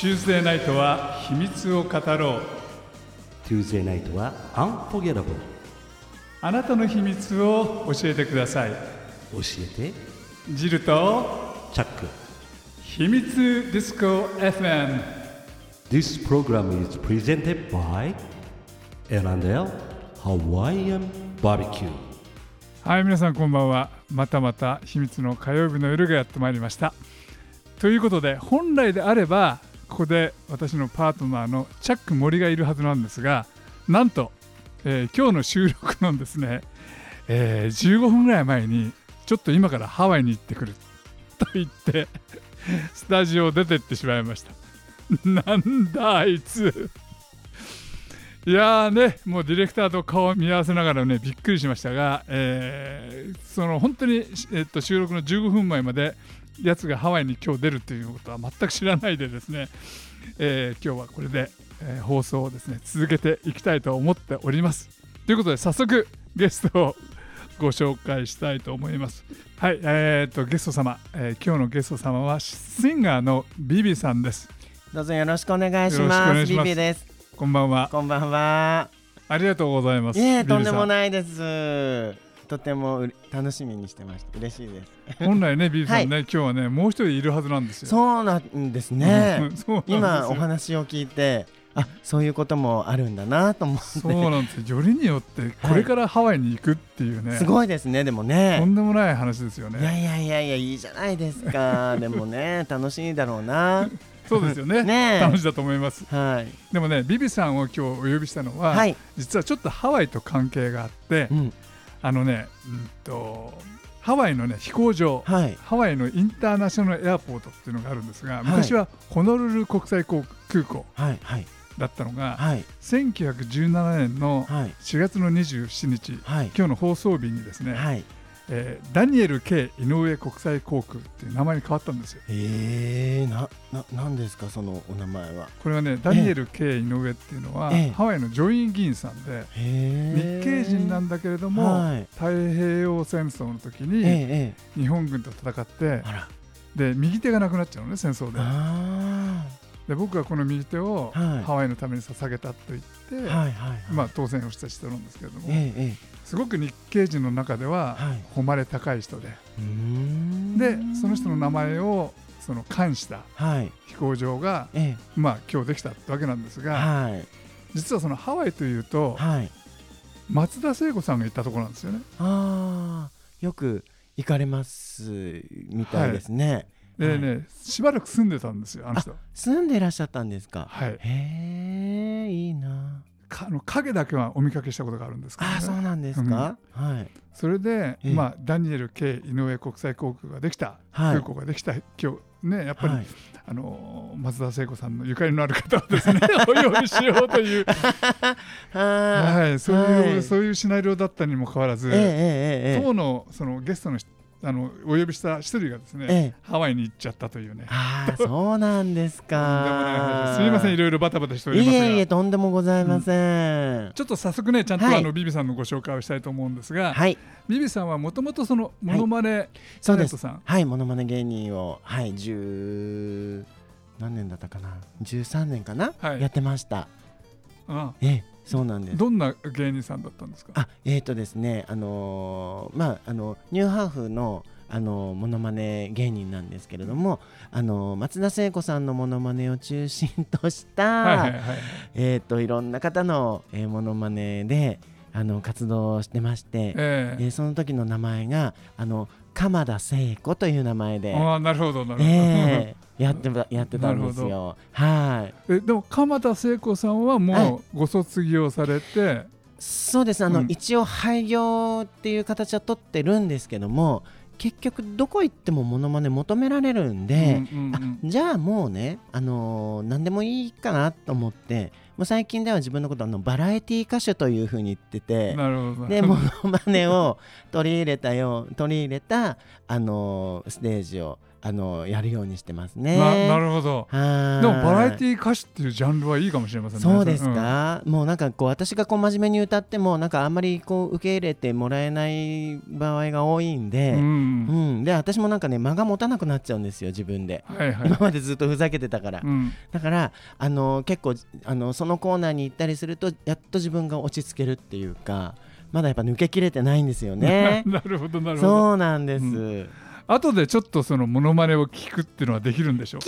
Tuesday ナイトは秘密を語ろう。Tuesday ナイトは Unforgettable あなたの秘密を教えてください。教えて。ジルとチャック。秘密ディスコ FM This program is presented by L&L Hawaiian Barbecue. はい皆さんこんばんは。またまた秘密の火曜日の夜がやってまいりました。ということで本来であればここで私のパートナーのチャック森がいるはずなんですがなんと、えー今日の収録のですね、えー15分ぐらい前にちょっと今からハワイに行ってくる。と言ってスタジオを出てってしまいました。なんだあいつ。いやーね、もうディレクターと顔を見合わせながらね、びっくりしましたが、えーその本当に、えっと、収録の15分前まで、やつがハワイに今日出るということは全く知らないでですね、えー今日はこれで、えー放送をですね、続けていきたいと思っております。ということで、早速ゲストをご紹介したいと思います。はい、えー、とゲスト様、えー今日のゲスト様はシンガーのビビさんです。どうぞよろしくお願いします。ビビです。こんばんは。こんばんは。ありがとうございます。いえ、ビビさとんでもないです。とても楽しみにしてました。嬉しいです。本来ね、ビーさんね、今日はね、もう一人いるはずなんですよ。そうなんですうね うなん今お話を聞いて、あ、そういうこともあるんだなと思って。そうなんですよ。よりによって、これからハワイに行くっていうね、すごいですね。でもとね。んでもない話ですよいやね。いやいやいやいいじゃないですか。でもね楽しいだろうな。そうですよね。ねえ楽しいだと思います。はい。でもね、ビビさんを今日お呼びしたのは、はい。実はちょっとハワイと関係があってう、ん。あのね、うんと、ハワイのね、飛行場、はい。ハワイのインターナショナルエアポートっていうのがあるんですが、い昔はホノルル国際航空港。だったのが、はい。1917年のはい。4月の27日、はい。今日の放送日にですね、はい。えーダニエル K 井上国際航空っていう名前に変わったんですよ。ええな、な、なんですか、そのお名前は？これはね、ダニエル K 井上っていうのは、ええハワイの上院議員さんで、へ日系人なんだけれども、はい。太平洋戦争の時ええにえ日本軍と戦って。で右手がなくなっちゃうのね、戦争で。あで僕はこの右手をはいハワイのために捧げたと言って、あ。はいはいはい。まあ、当選をした人なんですけれども、えええすごく日系人の中でははい誉れ高い人で、え。うーんでその人の名前をその冠したはい。飛行場が、えまあ、今日できたってわけなんですえ。が、はい。実はそのハワイというとはい。松田聖子さんが行ったところなんですよね。ああ。よく行かれますみたいですね。でね、しばらく住んでたんですよあの人。住んでいらっしゃったんですか。はい、へえ、いいな。かあの影だけはお見かけしたことがあるんですけど、ああ、そうね、なんですか？はい。それで、ええまあ、ダニエル K 井上国際航空ができた、はい空港ができた今日ねやっぱり、はい。あの松田聖子さんのゆかりのある方をですね お呼びしようという、ははい、そういう、はいそういうシナリオだったにもかかわらず、い。ええええええ。当のそのゲストの人あのお呼びした一人がですね、ええ。ハワイに行っちゃったというね。ああ、そうなんですか。話すみませんいろいろバタバタしておりますがいえいえ、とんでもございません。ちょっと早速ねちゃんと、はいあのビビさんのご紹介をしたいと思うんですが、はい、ビビさんはもともとそのモノマネそうです。はい、モノマネ芸人を、はい、十何年だったかな、13年かな、はいやってました。あええ、そうなんです。どんな芸人さんだったんですか？あ、えっ、とですね、あのーまあ、あのニューハーフの。あのモノマネ芸人なんですけれども、あの松田聖子さんのモノマネを中心とした、はいはいはいえっ、といろんな方の、えー、モノマネであの活動をしてまして、ええ。えーその時の名前があの鎌田聖子という名前で、ああなるほどなるほど、えーやってたやってたんですよ。はい。えでも鎌田聖子さんははもうご卒業されて、そうですあの、うん一応廃業っていう形は取ってるんですけども結局どこ行ってもモノマネ求められるんで、うんうんうんじゃあもうね、あのー何でもいいかなと思ってもう最近では自分のことあのバラエティ歌手というふうに言ってて。なるほどでモノマネを取り入れたよ取り入れた、あのーステージをあのやるようにしてますね。ななるほど。はい。でもバラエティ歌手っていうジャンルはいいかもしれませんね。そうですか、もうなんかこう私がこう真面目に歌ってもなんかあんまりこう受け入れてもらえない場合が多いんで、うん、ううん。ん。で私もなんかね間が持たなくなっちゃうんですよ自分で。はいはい。今までずっとふざけてたから、うん、だからあの結構あのそのコーナーに行ったりするとやっと自分が落ち着けるっていうかまだやっぱ抜けきれてないんですよね。なるほどなるほど。そうなんです、う後でちょっとそのモノマネを聞くっていうのはできるんでしょうか？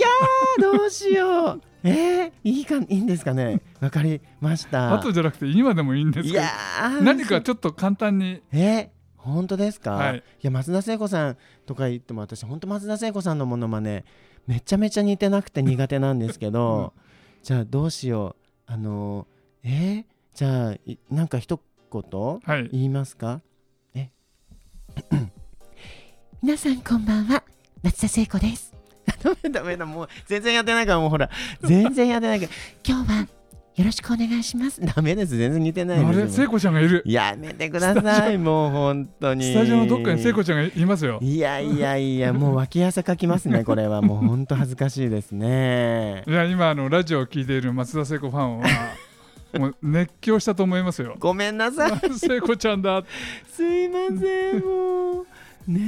あどうしよう。えー、いいかいいんですかね。わかりました。後じゃなくて今でもいいんですいやー何かちょっと簡単に。え本当ですか、はい。い、や松田聖子さんとか言っても私本当松田聖子さんのものまねめちゃめちゃ似てなくて苦手なんですけど、じゃあどうしよう。あのえーじゃあいなんか一言はい。言いますか？え皆さんこんばんは。松田聖子です。ダメダメだもう全然やってないからもうほら。全然やってないから。今日はよろしくお願いします。ダメです全然似てないあれ聖子ちゃんがいる。やめてくださいもう本当に。スタジオのどっかに聖子ちゃんがいますよ。いやいやいや もう脇汗かきますねこれは。もう本当恥ずかしいですね。いや今あのラジオを聞いている松田聖子ファンはもう 熱狂したと思いますよ。ごめんなさい。聖子ちゃんだ。すいませんもうね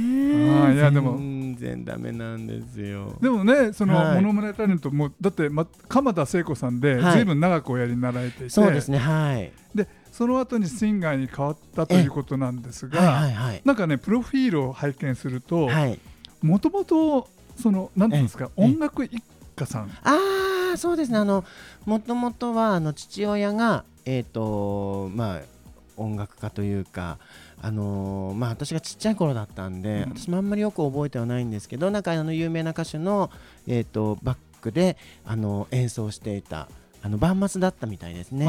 え。いやでも。全然ダメなんですよ。でもねそのはい。モノマネタレントもだって、ま、鎌田聖子さんではい。ずいぶん長くおやりになられていて、そうですねはい。でその後にシンガーに変わったということなんですが、はいはいはい。なんかねプロフィールを拝見するとはい。もともとそのなんていうんですかええ音楽一家さん。ああそうですね。あのもともとはあの父親がえっ、とまあ音楽家というかあのーまあ私がちっちゃい頃だったんで、うん。私もあんまりよく覚えてはないんですけどなんかあの有名な歌手のえっ、とバックであの演奏していたあの万末だったみたいですね。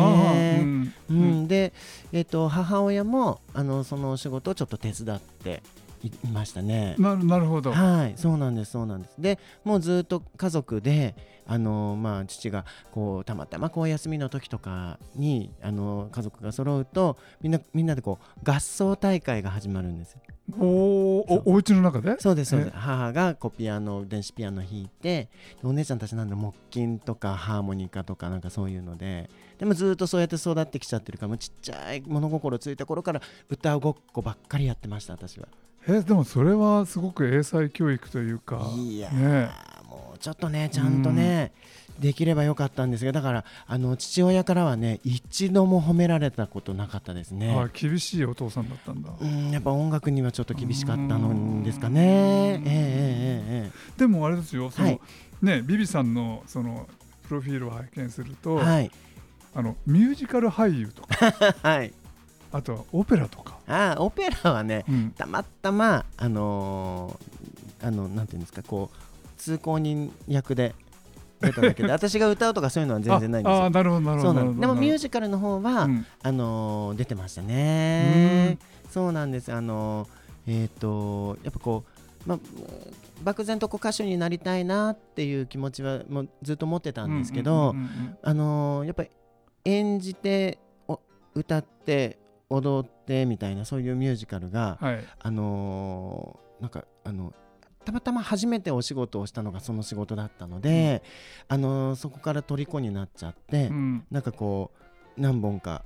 うん。ううん。ん、で、えー、と母親もあのそのお仕事をちょっと手伝っていいましたね。なるなるほど、はい、そうなんです、そうなんです。で、もうずっと家族で、あのまあ、父がこうたまたまこう休みの時とかに、あの家族が揃うと、みんなみんなでこう合奏大会が始まるんですよ。おおおお家の中で？そうです、そうですえ？母がこうピアノ、電子ピアノ弾いて、お姉ちゃんたちなんで木琴とかハーモニカとかなんかそういうので、でもずっとそうやって育ってきちゃってるから、もうちっちゃい物心ついた頃から歌うごっこばっかりやってました、私は。えでもそれはすごく英才教育というかいやー、ね。もうちょっとねちゃんとね、できればよかったんですがだからあの父親からはね一度も褒められたことなかったですあね。厳しいお父さんだったんだ。うんやっぱ音楽にはちょっと厳しかったのですかね。えええええでもあれですよその、はい。ねビビさんのそのプロフィールを拝見するえと、はい。あのミュージカル俳優とか はい。あとはオペラとか、あオペラはねうん、たまたまあのーあのなんていうんですかこう通行人役で出ただけで 私が歌うとかそういうのは全然ないんですよ。ああなるほどなるほどそうなんでもミュージジカルの方は、うんあのー出てましたね。そうなんです。あのーえっ、とやっぱこうまあ漠然とこう歌手になりたいなっていう気持ちはもうずっと持ってたんですけど、あのーやっぱり演じてお歌って踊ってみたいなそういうミュージカルが、はい。あのーなんかあのたまたま初めてお仕事をしたのがその仕事だったので、あのーそこから虜になっちゃって、うん。なんかこう何本か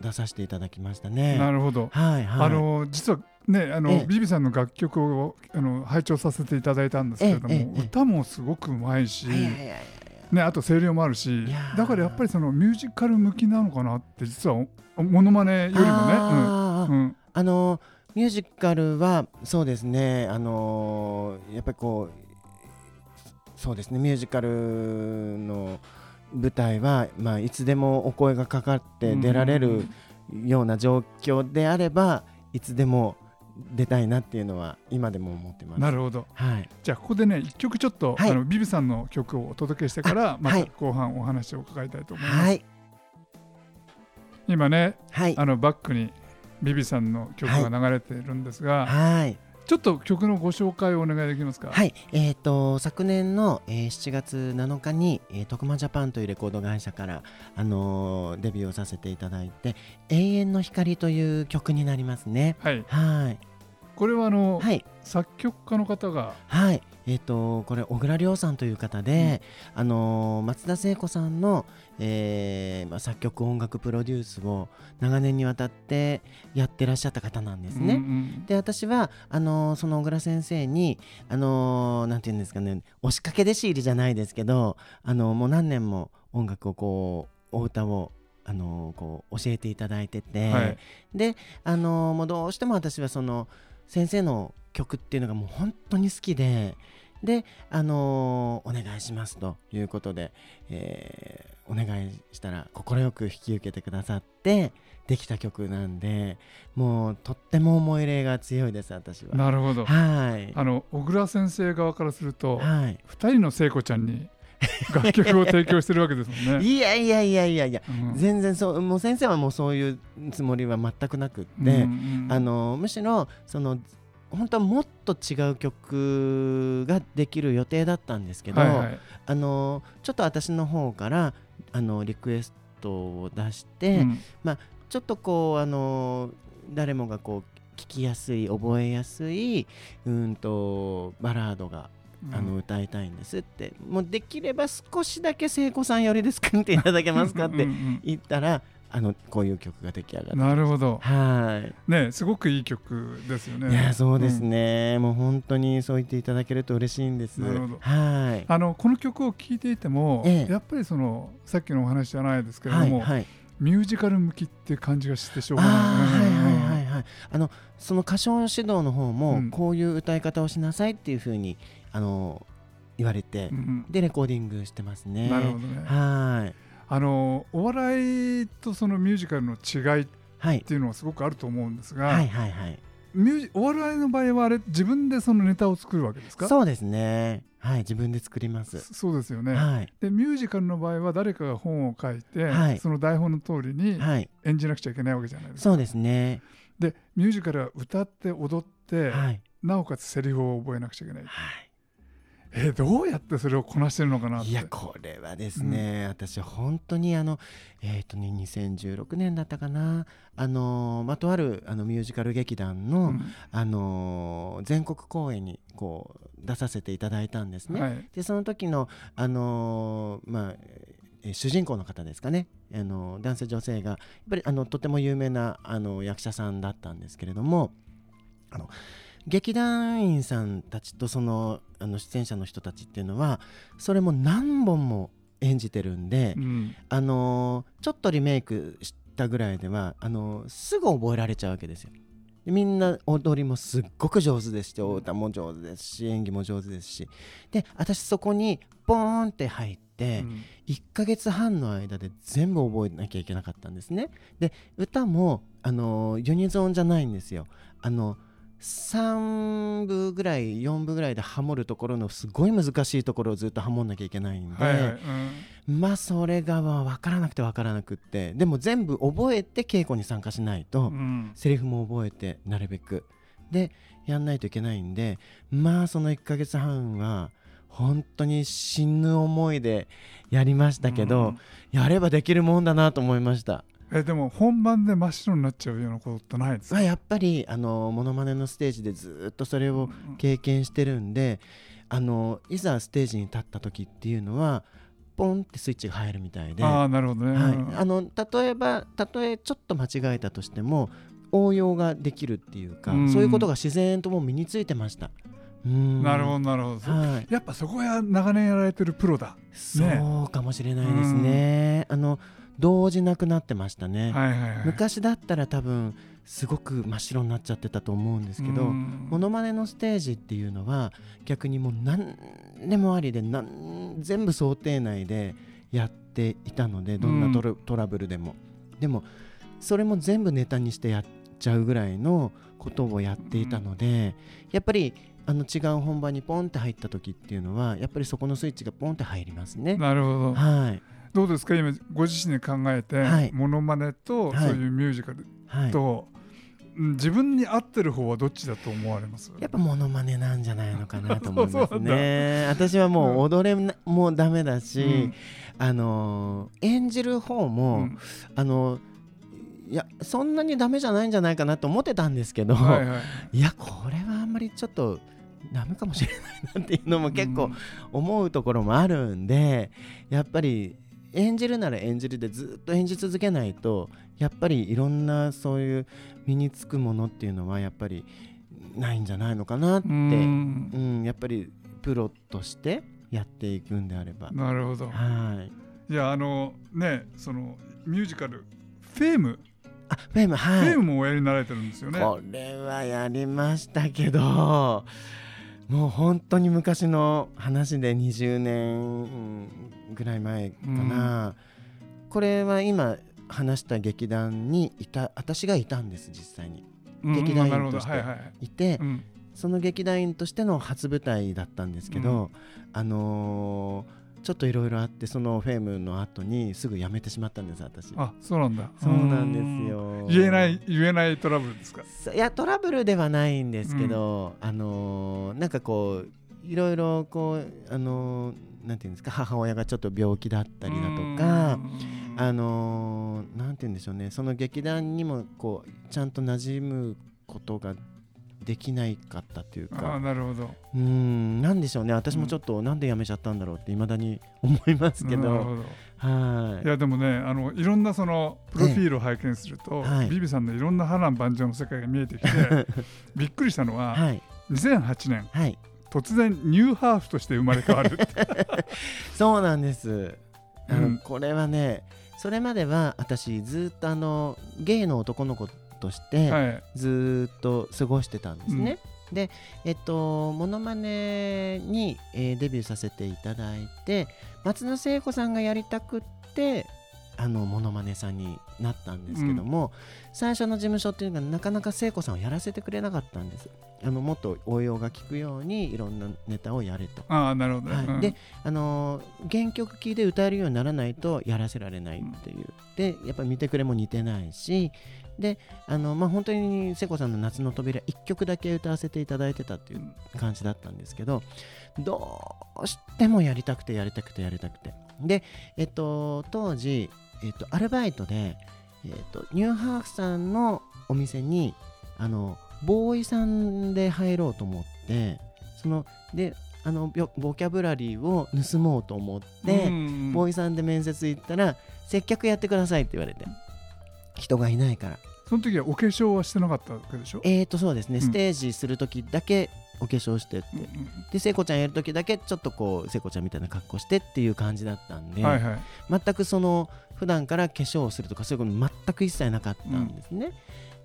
出させていただきましたね。なるほど、はいはい。あの実はねあの、ええ。ビビさんの楽曲をあの拝聴させていただいたんですけれども、歌もすごくうまいし、ね、あと声量もあるしだからやっぱりそのミュージカル向きなのかなって実はおモノマネよりもね、あー。うん。うん、あのーミュージカルはそうですね。あのーやっぱりこうそうですね。ミュージカルの舞台はまあいつでもお声がかかって出られるような状況であればいつでも出たいなっていうのは今でも思ってます。なるほどはい。じゃあここでね一曲ちょっと、はいあのビビさんの曲をお届けしてからまたはい後半お話を伺いたいと思います、はい。今ねはい。あのバックにビビさんの曲が流れているんですが、はい。ちょっと曲のご紹介をお願いできますか？はい、えー、と昨年の、えー7月7日に、えー、徳間ジャパンというレコード会社から、あのーデビューをさせていただいて「永遠の光」という曲になりますね。はい、はいこれはあの、はい。作曲家の方が？はい。えっ、とこれ小倉亮さんという方で、あのー松田聖子さんの、えーまあ、作曲音楽プロデュースを長年にわたってやってらっしゃった方なんですね。うんうんで私はあのーその小倉先生にあのーなんて言うんですかね押しかけ弟子入りじゃないですけどあのーもう何年も音楽をこうお歌をあのーこう教えていただいてて、はい。であのーもうどうしても私はその先生の曲っていうのがもう本当に好きでであのーお願いしますということで、えーお願いしたら快く引き受けてくださってできた曲なんでもうとっても思い入れが強いです私は。なるほど。はい。あの小倉先生側からするとはい。二人の聖子ちゃんに 楽曲を提供してるわけですもんね。いやいやいやいやいや。うん。全然そうもう先生はもうそういうつもりは全くなくって、うんうんあのむしろその本当はもっと違う曲ができる予定だったんですけど、はいはい。あのちょっと私の方からあのリクエストを出して、うん。ちょっとこうあの誰もがこう聞きやすい覚えやすいうんとバラードがあの歌いたいんですって、もうできれば少しだけ聖子さん寄りで作っていただけますかってうんうん言ったらあのこういう曲が出来上がうんる。なるほどはいねすごくいい曲ですよね。いやそうですね、もう本当にそう言っていただけると嬉しいんです。なるほどはい。あのこの曲を聴いていても、ええやっぱりそのさっきのお話じゃないですけれども、はいはい。ミュージカル向きっていう感じがしてしょうあがあない。はいはいはいはい。あのその歌唱指導の方も、うんこういう歌い方をしなさいっていうふうにあの言われて、うんうんでレコーディングしてますね。なるほどね。はいあのお笑いとそのミュージカルの違いっはいていうのはすごくあると思うんですが、はいはいはい。ミュージお笑いの場合はあれ自分でそのネタを作るわけですか？そうですね。はい自分で作ります。そそうですよね、はいでミュージカルの場合は誰かが本を書いて、はいその台本の通りにはい演じなくちゃいけないわけじゃないですか、そうですね。でミュージカルは歌って踊って、はい。なおかつセリフを覚えなくちゃいけない。はい。えーどうやってそれをこなしてるのかなって。いやこれはですね、私本当にあのえっ、とね2016年だったかな。あのーまあとあるあのミュージカル劇団の、うん。あのー全国公演にこう出させていただいたんですね。はい。でその時のあのーまあえー主人公の方ですかね、あの男性女性がやっぱりあのとても有名なあの役者さんだったんですけれどもあの劇団員さんたちとそのあの出演者の人たちっていうのはそれも何本も演じてるんで、うん。あのーちょっとリメイクしたぐらいではあのーすぐ覚えられちゃうわけですよ。でみんな踊りもすっごく上手ですしお歌も上手ですし演技も上手ですし。で私そこにボーンって入って、うん。1ヶ月半の間で全部覚えなきゃいけなかったんですね。で歌もあのユニゾンじゃないんですよ。あの3部ぐらい4部ぐらいでハモるところのすごい難しいところをずっとハモんなきゃいけないんで、はいはいうん。まあそれがまあ分からなくて分からなくって。でも全部覚えて稽古に参加しないと、うん。セリフも覚えてなるべく。でやんないといけないんでまあその1ヶ月半は本当に死ぬ思いでやりましたけど、うんやればできるもんだなと思いました。えでも本番で真っ白になっちゃうようなことってないですか？まあ、やっぱりあのモノマネのステージでずっとそれを経験してるんであのいざステージに立った時っていうのはポンってスイッチが入るみたいで。ああなるほどね、はいうん、あの例えばたとえちょっと間違えたとしても応用ができるっていうか、うんそういうことが自然ともう身についてました。うん。なるほどなるほど、そはい、やっぱそこは長年やられてるプロだ。そうかもしれないですね。あの動じなくなってましたね。はいはいはい。昔だったら多分すごく真っ白になっちゃってたと思うんですけど、うん。モノマネのステージっていうのは逆にもう何でもありでなん全部想定内でやっていたのでどんなトラブルでも。でもそれも全部ネタにしてやっちゃうぐらいのことをやっていたので、やっぱりあの違う本番にポンって入った時っていうのはやっぱりそこのスイッチがポンって入りますね。なるほど。はい、どうですか？今ご自身で考えて、はい。モノマネとはいそういうミュージカルはい、と、うん自分に合ってる方はどっちだと思われます？やっぱモノマネなんじゃないのかなと思いますね。私はもう踊れなもうダメだし、うん。あのー演じる方も、うん。あのいやそんなにダメじゃないんじゃないかなと思ってたんですけど、はいはい。いやこれはあんまりちょっとダメかもしれないなっていうのも結構思うところもあるんでやっぱり演じるなら演じるでずっと演じ続けないとやっぱりいろんなそういう身につくものっていうのはやっぱりないんじゃないのかなって、ううんんやっぱりプロとしてやっていくんであれば。なるほど。はい。いやあのねそのミュージカルフェーム、あフェームはい。フェームもおやりになられてるんですよね。これはやりましたけどもう本当に昔の話で20年ぐらい前かな、これは今話した劇団にいた私がいたんです実際に。うん劇団員としていて、うん。その劇団員としての初舞台だったんですけど、あのーちょっといろいろあってそのフェームの後にすぐ辞めてしまったんです私。あそうなんだ。そうなんですよ。言えない言えないトラブルですか？いやトラブルではないんですけど、あのーなんかこういろいろこうあのーなんていうんですか母親がちょっと病気だったりだとか、あのーなんていうんでしょうね。その劇団にもこうちゃんと馴染むことができないかったというか。なるほど。うーんなんでしょうね。私もちょっとなんで辞めちゃったんだろうっていまだに思いますけど。なるほど。はい。いやでもねあのいろんなそのプロフィールを拝見すると、はい。ビビさんのいろんな波乱万丈の世界が見えてきて びっくりしたのは、はい。2008年はい。突然ニューハーフとして生まれ変わる そうなんです。あのうん。これはねそれまでは私ずっとあのゲイの男の子としてはい。ずっと過ごしてたんですね。でえっとモノマネに、えーデビューさせていただいて松野聖子さんがやりたくってあのモノマネさんになったんですけども、最初の事務所っていうのがなかなか聖子さんをやらせてくれなかったんです。あのもっと応用が効くようにいろんなネタをやれと。ああなるほど、はい。うん。で、あのー原曲キーで歌えるようにならないとやらせられないっていう、でやっぱり見てくれも似てないしであのまあ本当に聖子さんの「夏の扉」1曲だけ歌わせていただいてたっていう感じだったんですけどどうしてもやりたくてやりたくてやりたくて。でえっと当時、えっと、アルバイトで、えっと、ニューハーフさんのお店にあのボーイさんで入ろうと思ってそのであのボボキャブラリーを盗もうと思って、うん。ボーイさんで面接行ったら接客やってくださいって言われて。人がいないからその時はお化粧はしてなかったわけでしょ、えーとそうですね、うん。ステージする時だけお化粧してって、うんで聖子ちゃんやる時だけちょっとこう聖子ちゃんみたいな格好してっていう感じだったんで、はいはい。全くその普段から化粧をするとかそういうこと全く一切なかったんですね、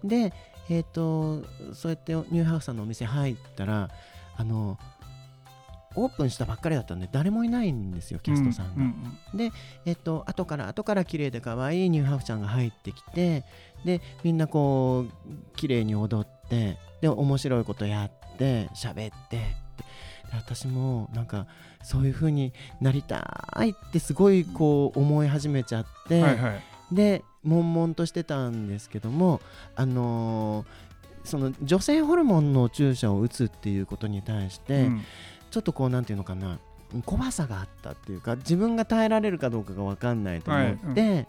でえっ、とそうやってニューハーフさんのお店入ったらあのオープンしたばっかりだったんで誰もいないんですよキャストさんが、ううえっと後から後から綺麗で可愛いニューハーフちゃんが入ってきてでみんなこう綺麗に踊ってで面白いことやって喋ってで私もなんかそういう風になりたいってすごいこう思い始めちゃって、はいはい。で悶々としてたんですけどもあのーその女性ホルモンの注射を打つっていうことに対して、うん。ちょっとこうなんていうのかな怖さがあったっていうか自分が耐えられるかどうかが分かんないと思って、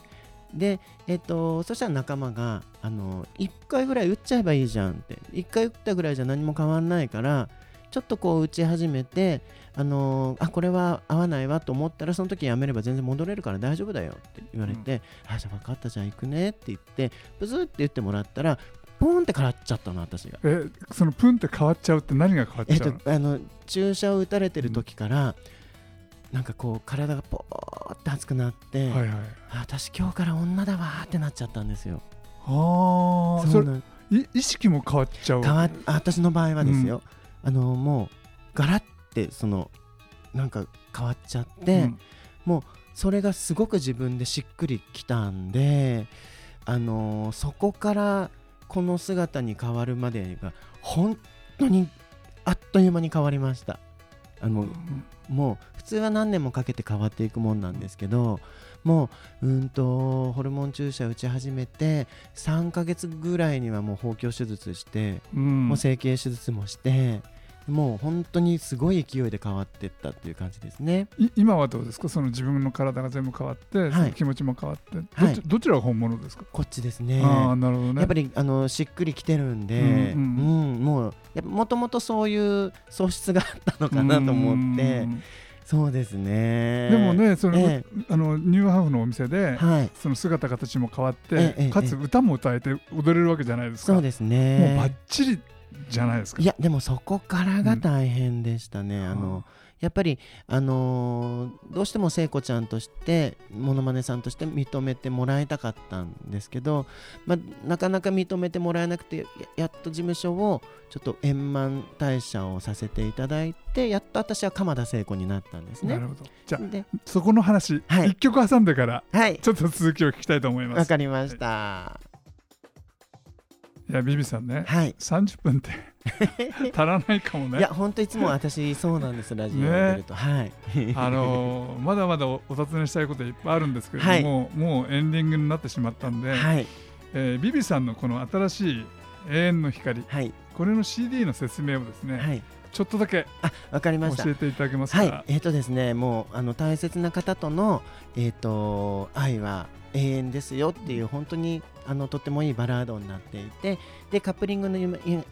で、えっとそしたら仲間があの1回ぐらい打っちゃえばいいじゃんって。1回打ったぐらいじゃ何も変わんないからちょっとこう打ち始めてあのあこれは合わないわと思ったらその時やめれば全然戻れるから大丈夫だよって言われて、あじゃあ分かったじゃあ行くねって言ってブズって言ってもらったらポーンって変わっちゃったの私が。えそのプンって変わっちゃうって何が変わっえっちゃうの、と、あの注射を打たれてる時から、なんかこう体がポーって熱くなって、はいはい。あ私今日から女だわーってなっちゃったんですよ。ああそれそうなんい意識も変わっちゃう。変わあ私の場合はですよ、あのもうガラッてそのなんか変わっちゃって、うん。それがすごく自分でしっくりきたんで、あのーそこからこの姿に変わるまでが本当にあっという間に変わりました。あのもう普通は何年もかけて変わっていくもんなんですけどもううんとホルモン注射打ち始めて3ヶ月ぐらいにはもう包協手術して、うん。もう整形手術もしてもう本当にすごい勢いで変わっていったっていう感じですね。い今はどうですか？その自分の体が全部変わって、い。その気持ちも変わって。どはい。どちらが本物ですか、こっちですね。ああなるほどね。やっぱりあのしっくりきてるんで、ううんん。もうもともとそういう素質があったのかなと思って。うんそうですね。でもねその、えあのニューハーフのお店で、はい。その姿形も変わって、かつ歌も歌えて踊れるわけじゃないですか。そうですもうねバッチリじゃないですか。いやでもそこからが大変でしたね、あのやっぱり、あのーどうしても聖子ちゃんとしてモノマネさんとして認めてもらいたかったんですけど、まあ、なかなか認めてもらえなくてややっと事務所をちょっと円満退社をさせていただいてやっと私は鎌田聖子になったんですね。なるほど。じゃあでそこの話、はい。一曲挟んでからはい。ちょっと続きを聞きたいと思いまわすかりました。いやビビさんね、はい。30分って 足らないかもねいや本当いつも私そうなんですラジオを出ると、はい。あのーまだまだおお尋ねしたいこといっぱいあるんですけれども、もうエンディングになってしまったんで、はいえービビさんのこの新しい永遠の光はいこれの CD の説明をですね、はい。ちょっとだけあわかりました教。えていただけますか、はい、えっ、とですね、もうあの大切な方とのえっ、と愛は永遠ですよっていう本当にあのとってもいいバラードになっていて、でカップリングの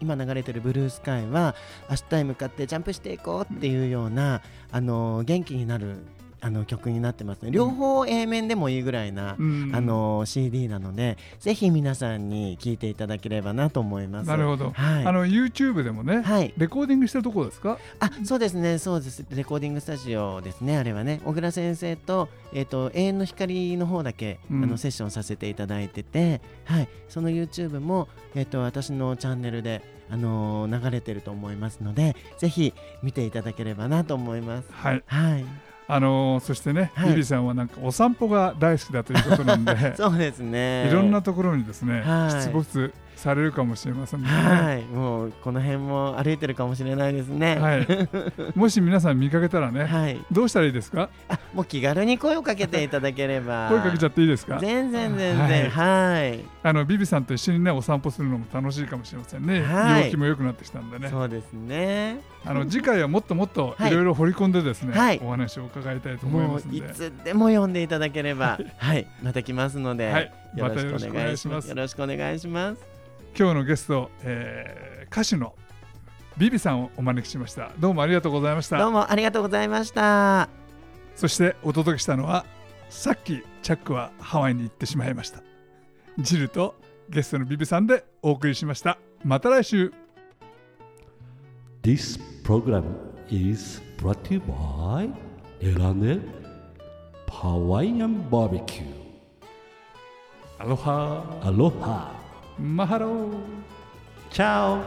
今流れてるブルースカイは明日へ向かってジャンプしていこうっていうようなあの元気になるあの曲になってますね。両方 A 面でもいいぐらいな。うんあの CD なのでぜひ皆さんに聴いていただければなと思います。なるほど、はい。あの YouTube でもね、はい。レコーディングしてるところですか？あそうですね、そうです、レコーディングスタジオですね、あれはね、小倉先生と、えっ、と、永遠の光の方だけ、うんあのセッションさせていただいてて、はい、その YouTube も、えっ、と、私のチャンネルで、あのー流れてると思いますので、ぜひ見ていただければなと思います。はいはい、あのーそしてね、はい。ビビさんはなんかお散歩が大好きだということなんで そうですね。いろんなところにですね、はい。出没されるかもしれませんね。はい、もうこの辺も歩いてるかもしれないですね。はい、もし皆さん見かけたらね、はい、どうしたらいいですか？あ、もう気軽に声をかけていただければ。声かけちゃっていいですか？全然全然、はい。あのビビさんと一緒にねお散歩するのも楽しいかもしれませんね、はい。陽気も良くなってきたんでね。そうですね。あの次回はもっともっとはい。いろいろ掘り込んでですね、はい。お話を伺いたいと思いますので。いつでも読んでいただければ、はい、また来ますので、はい。よろしくおお願いしま。す。よろしくお願いします。今日のゲスト、えー歌手のビビさんをお招きしました。どうもありがとうございました。どうもありがとうございました。そしてお届けしたのはさっきチャックはハワイに行ってしまいました。ジルとゲストのビビさんでお送りしました。また来週。This program is brought to you by L&L Hawaiian Barbecue. アロハ Aloha. マハロー Ciao.